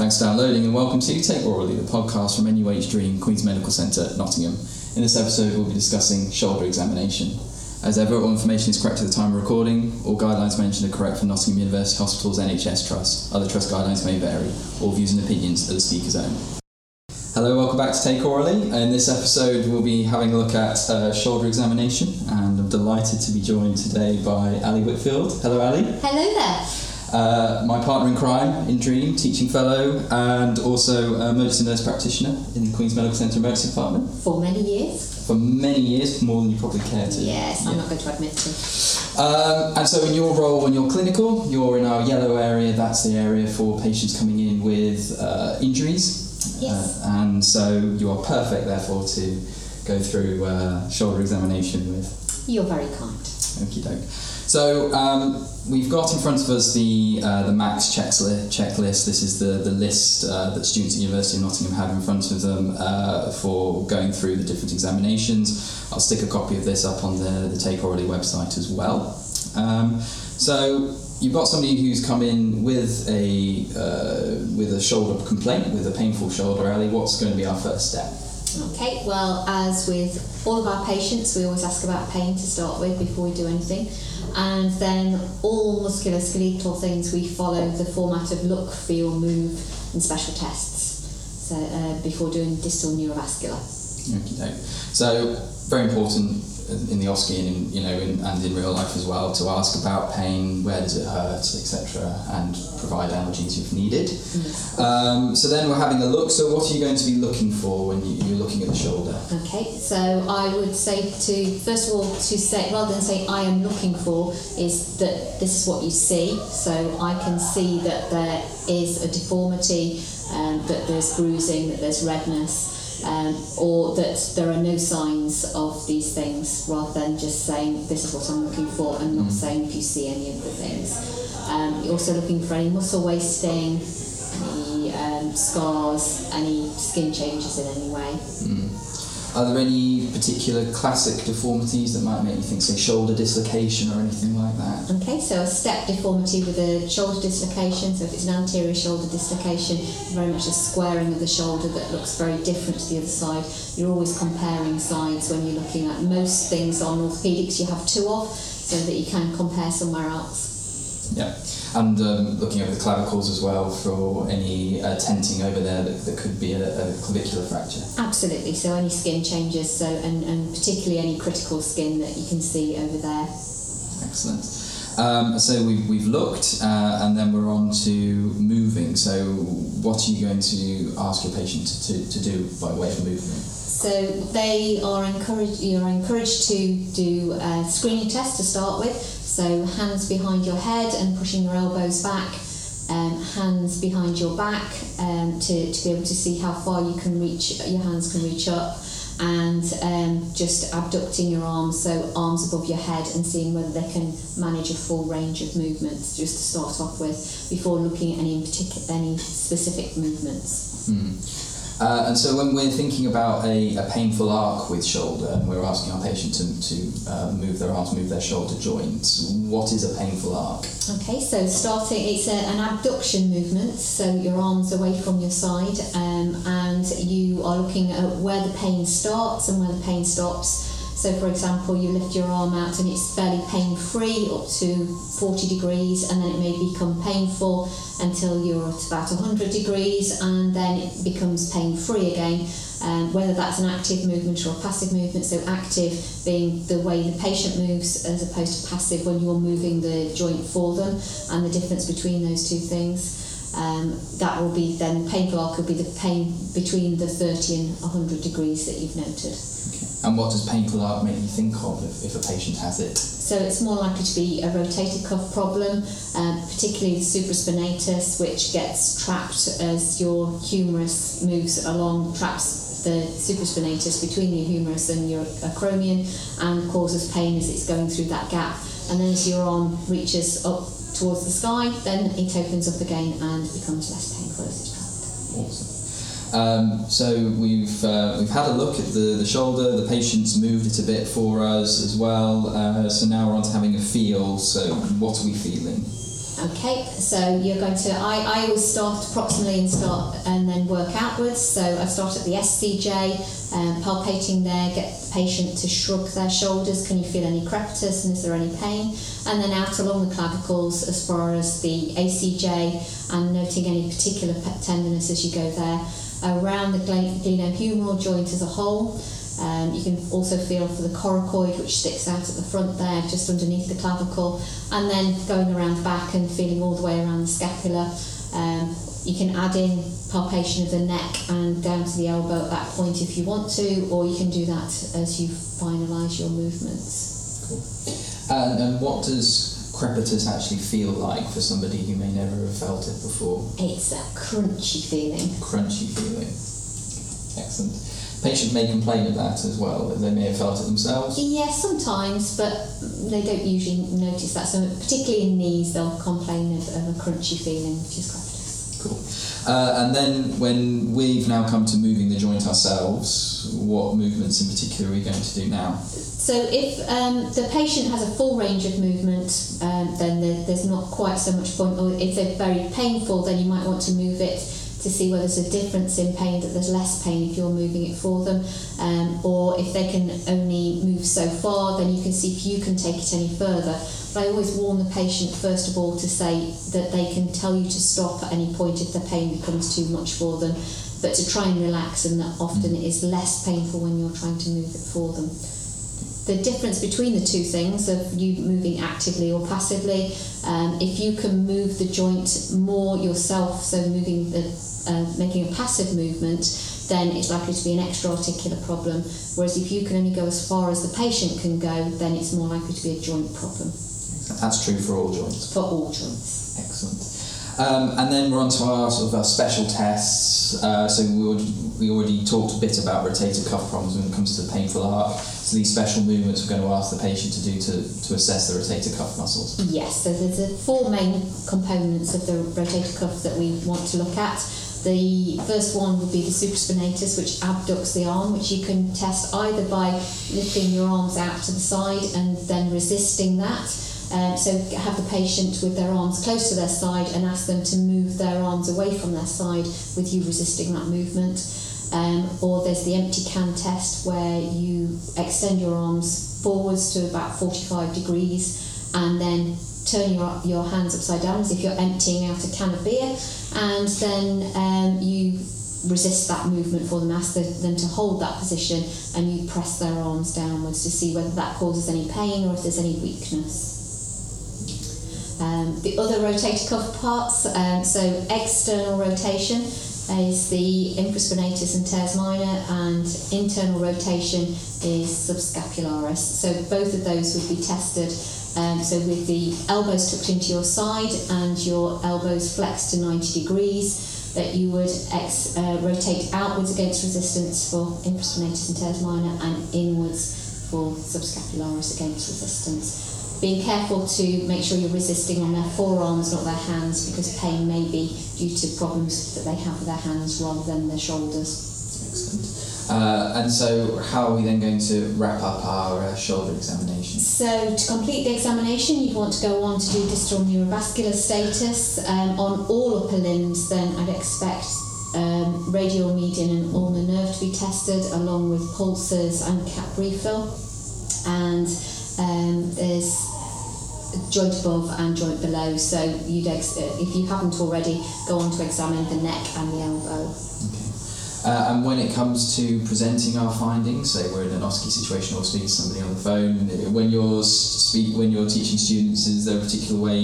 Thanks for downloading and welcome to Take Aurally, the podcast from NUH DREEAM, Queen's Medical Centre, Nottingham. In this episode, we'll be discussing shoulder examination. As ever, all information is correct at the time of recording. All guidelines mentioned are correct for Nottingham University Hospital's NHS Trust. Other trust guidelines may vary. All views and opinions are the speaker's own. Hello, welcome back to Take Aurally. In this episode, we'll be having a look at uh, shoulder examination, and I'm delighted to be joined today by Ali Whitfield. Hello, Ali. Hello there. Uh, my partner in crime in DREEAM, teaching fellow, and also a emergency nurse practitioner in the Queen's Medical Centre Emergency Department For many years. for many years, more than you probably care to. Yes, I'm Yeah. not going to admit to. Um, and so, in your role when you're clinical, you're in our yellow area. That's the area for patients coming in with uh, injuries. Yes. Uh, and so, you are perfect, therefore, to go through uh, shoulder examination with. You're very kind. Okie doke. So um, we've got in front of us the uh, the Max checkli- checklist. This is the the list uh, that students at University of Nottingham have in front of them uh, for going through the different examinations. I'll stick a copy of this up on the the Take Aurally website as well. Um, so you've got somebody who's come in with a uh, with a shoulder complaint, with a painful shoulder. Ali, what's going to be our first step? Okay, well, as with all of our patients, we always ask about pain to start with before we do anything. And then all musculoskeletal things, we follow the format of look, feel, move, and special tests. So uh, before doing distal neurovascular. Okay. So very important in the OSCE and in, you know in, and in real life as well to ask about pain, where does it hurt, etc., and provide analgesics if needed. Um, so then we're having a look. So what are you going to be looking for when you, you're looking at the shoulder? Okay, so I would say to first of all to say rather than say I am looking for is that this is what you see. So I can see that there is a deformity, um, that there's bruising, that there's redness. Um, or that there are no signs of these things, rather than just saying this is what I'm looking for and not saying if you see any of the things. Um, you're also looking for any muscle wasting, any um, scars, any skin changes in any way. Are there any particular classic deformities that might make you think, say, shoulder dislocation or anything like that? Okay, so a step deformity with a shoulder dislocation. So if it's an anterior shoulder dislocation, very much a squaring of the shoulder that looks very different to the other side. You're always comparing sides when you're looking at most things on orthopedics. You have two of, so that you can compare somewhere else. Yeah, and um, looking over the clavicles as well for any uh, tenting over there that, that could be a, a clavicular fracture. Absolutely. So any skin changes. So and, and particularly any critical skin that you can see over there. Excellent. Um, so we've, we've looked uh, and then we're on to moving. So, what are you going to ask your patient to, to do by way of movement? So they are encouraged. You are encouraged to do a screening test to start with. So hands behind your head and pushing your elbows back. Um, hands behind your back um, to, to be able to see how far you can reach. Your hands can reach up, and um, just abducting your arms, so arms above your head, and seeing whether they can manage a full range of movements. Just to start off with, before looking at any particular any specific movements. Hmm. Uh, and so, when we're thinking about a, a painful arc with shoulder, and we're asking our patient to, to uh, move their arms, move their shoulder joints, what is a painful arc? Okay, so starting, it's a, an abduction movement, so your arms away from your side, um, and you are looking at where the pain starts and where the pain stops. So, for example, you lift your arm out and it's fairly pain free up to 40 degrees, and then it may become painful until you're at about 100 degrees, and then it becomes pain free again. Um, whether that's an active movement or a passive movement, so active being the way the patient moves as opposed to passive when you're moving the joint for them, and the difference between those two things. Um, that will be then pain arc will be the pain between the 30 and 100 degrees that you've noted. And what does painful arc make you think of if, if a patient has it? So it's more likely to be a rotator cuff problem, um, particularly the supraspinatus, which gets trapped as your humerus moves along, traps the supraspinatus between your humerus and your acromion, and causes pain as it's going through that gap. And then as your arm reaches up towards the sky, then it opens up again and becomes less painful as it's trapped. Awesome. Um, so we've uh, we've had a look at the, the shoulder. The patient's moved it a bit for us as well. Uh, so now we're on to having a feel. So what are we feeling? Okay, So you're going to, I, I always start proximally and start and then work outwards. So I start at the SCJ, um, palpating there, get the patient to shrug their shoulders. Can you feel any crepitus and is there any pain? And then out along the clavicles as far as the ACJ and noting any particular tenderness as you go there. Around the glenohumeral joint as a whole. Um, you can also feel for the coracoid, which sticks out at the front there, just underneath the clavicle, and then going around the back and feeling all the way around the scapula. Um, you can add in palpation of the neck and down to the elbow at that point if you want to, or you can do that as you finalise your movements. Cool. And, and what does crepitus actually feel like for somebody who may never have felt it before? It's a crunchy feeling. Crunchy feeling. Excellent. Patients may complain of that as well, that they may have felt it themselves. Yes, sometimes, but they don't usually notice that. So, particularly in knees, they'll complain of, of a crunchy feeling, which is crepitus. Uh, and then, when we've now come to moving the joint ourselves, what movements in particular are we going to do now? So, if um, the patient has a full range of movement, um, then there, there's not quite so much point. Or if they're very painful, then you might want to move it to see whether there's a difference in pain, that there's less pain if you're moving it for them, um, or if they can only move so far, then you can see if you can take it any further. But I always warn the patient, first of all, to say that they can tell you to stop at any point if the pain becomes too much for them, but to try and relax, and that often it is less painful when you're trying to move it for them the difference between the two things of you moving actively or passively. Um, if you can move the joint more yourself, so moving the uh, making a passive movement, then it's likely to be an extra articular problem. Whereas if you can only go as far as the patient can go, then it's more likely to be a joint problem. That's true for all joints. For all joints. Excellent. Um, and then we're on to our sort of our special tests. Uh, so we already, we already talked a bit about rotator cuff problems when it comes to the painful arc. So these special movements we're going to ask the patient to do to, to assess the rotator cuff muscles. Yes, so there's a four main components of the rotator cuff that we want to look at. The first one would be the supraspinatus, which abducts the arm, which you can test either by lifting your arms out to the side and then resisting that. Um, so have the patient with their arms close to their side and ask them to move their arms away from their side with you resisting that movement. Um, or there's the empty can test where you extend your arms forwards to about 45 degrees and then turn your, your hands upside down as if you're emptying out a can of beer, and then um, you resist that movement for them, ask them to hold that position, and you press their arms downwards to see whether that causes any pain or if there's any weakness. Um, the other rotator cuff parts, um, so external rotation is the infraspinatus and teres minor, and internal rotation is subscapularis. So both of those would be tested um, so with the elbows tucked into your side and your elbows flexed to 90 degrees, that you would ex, uh, rotate outwards against resistance for infraspinatus and teres minor and inwards for subscapularis against resistance. Being careful to make sure you're resisting on their forearms, not their hands, because pain may be due to problems that they have with their hands rather than their shoulders. Excellent. Uh, and so, how are we then going to wrap up our uh, shoulder examination? So, to complete the examination, you'd want to go on to do distal neurovascular status um, on all upper limbs. Then, I'd expect um, radial, median, and ulnar nerve to be tested, along with pulses and cap refill. And um, there's joint above and joint below. So, you'd ex- if you haven't already, go on to examine the neck and the elbow. Uh, and when it comes to presenting our findings, say we're in an OSCE situation or speaking to somebody on the phone, when you're speak when you're teaching students, is there a particular way?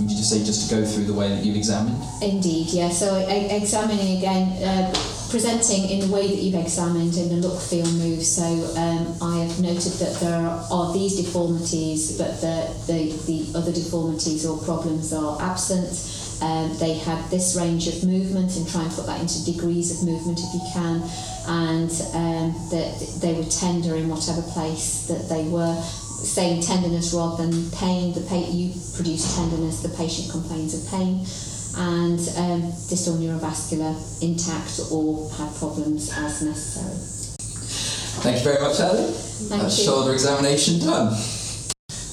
Would you just say just to go through the way that you've examined? Indeed, yeah. So examining again, uh, presenting in the way that you've examined in the look, feel, move. So um, I have noted that there are these deformities, but the, the, the other deformities or problems are absent. Um, they had this range of movement and try and put that into degrees of movement if you can, and um, that they were tender in whatever place that they were. Saying tenderness rather than pain, the pa- you produce tenderness, the patient complains of pain, and um, distal neurovascular intact or had problems as necessary. Thank you very much, Ali. Thank That's you. shoulder examination done.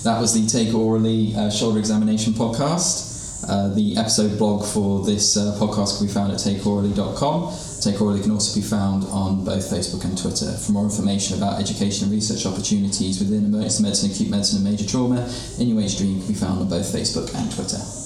That was the Take Aurally uh, Shoulder Examination podcast. Uh, the episode blog for this uh, podcast can be found at takeaurally.com. Take Aurally can also be found on both Facebook and Twitter. For more information about education and research opportunities within emergency medicine, acute medicine, and major trauma, NUH DREEAM can be found on both Facebook and Twitter.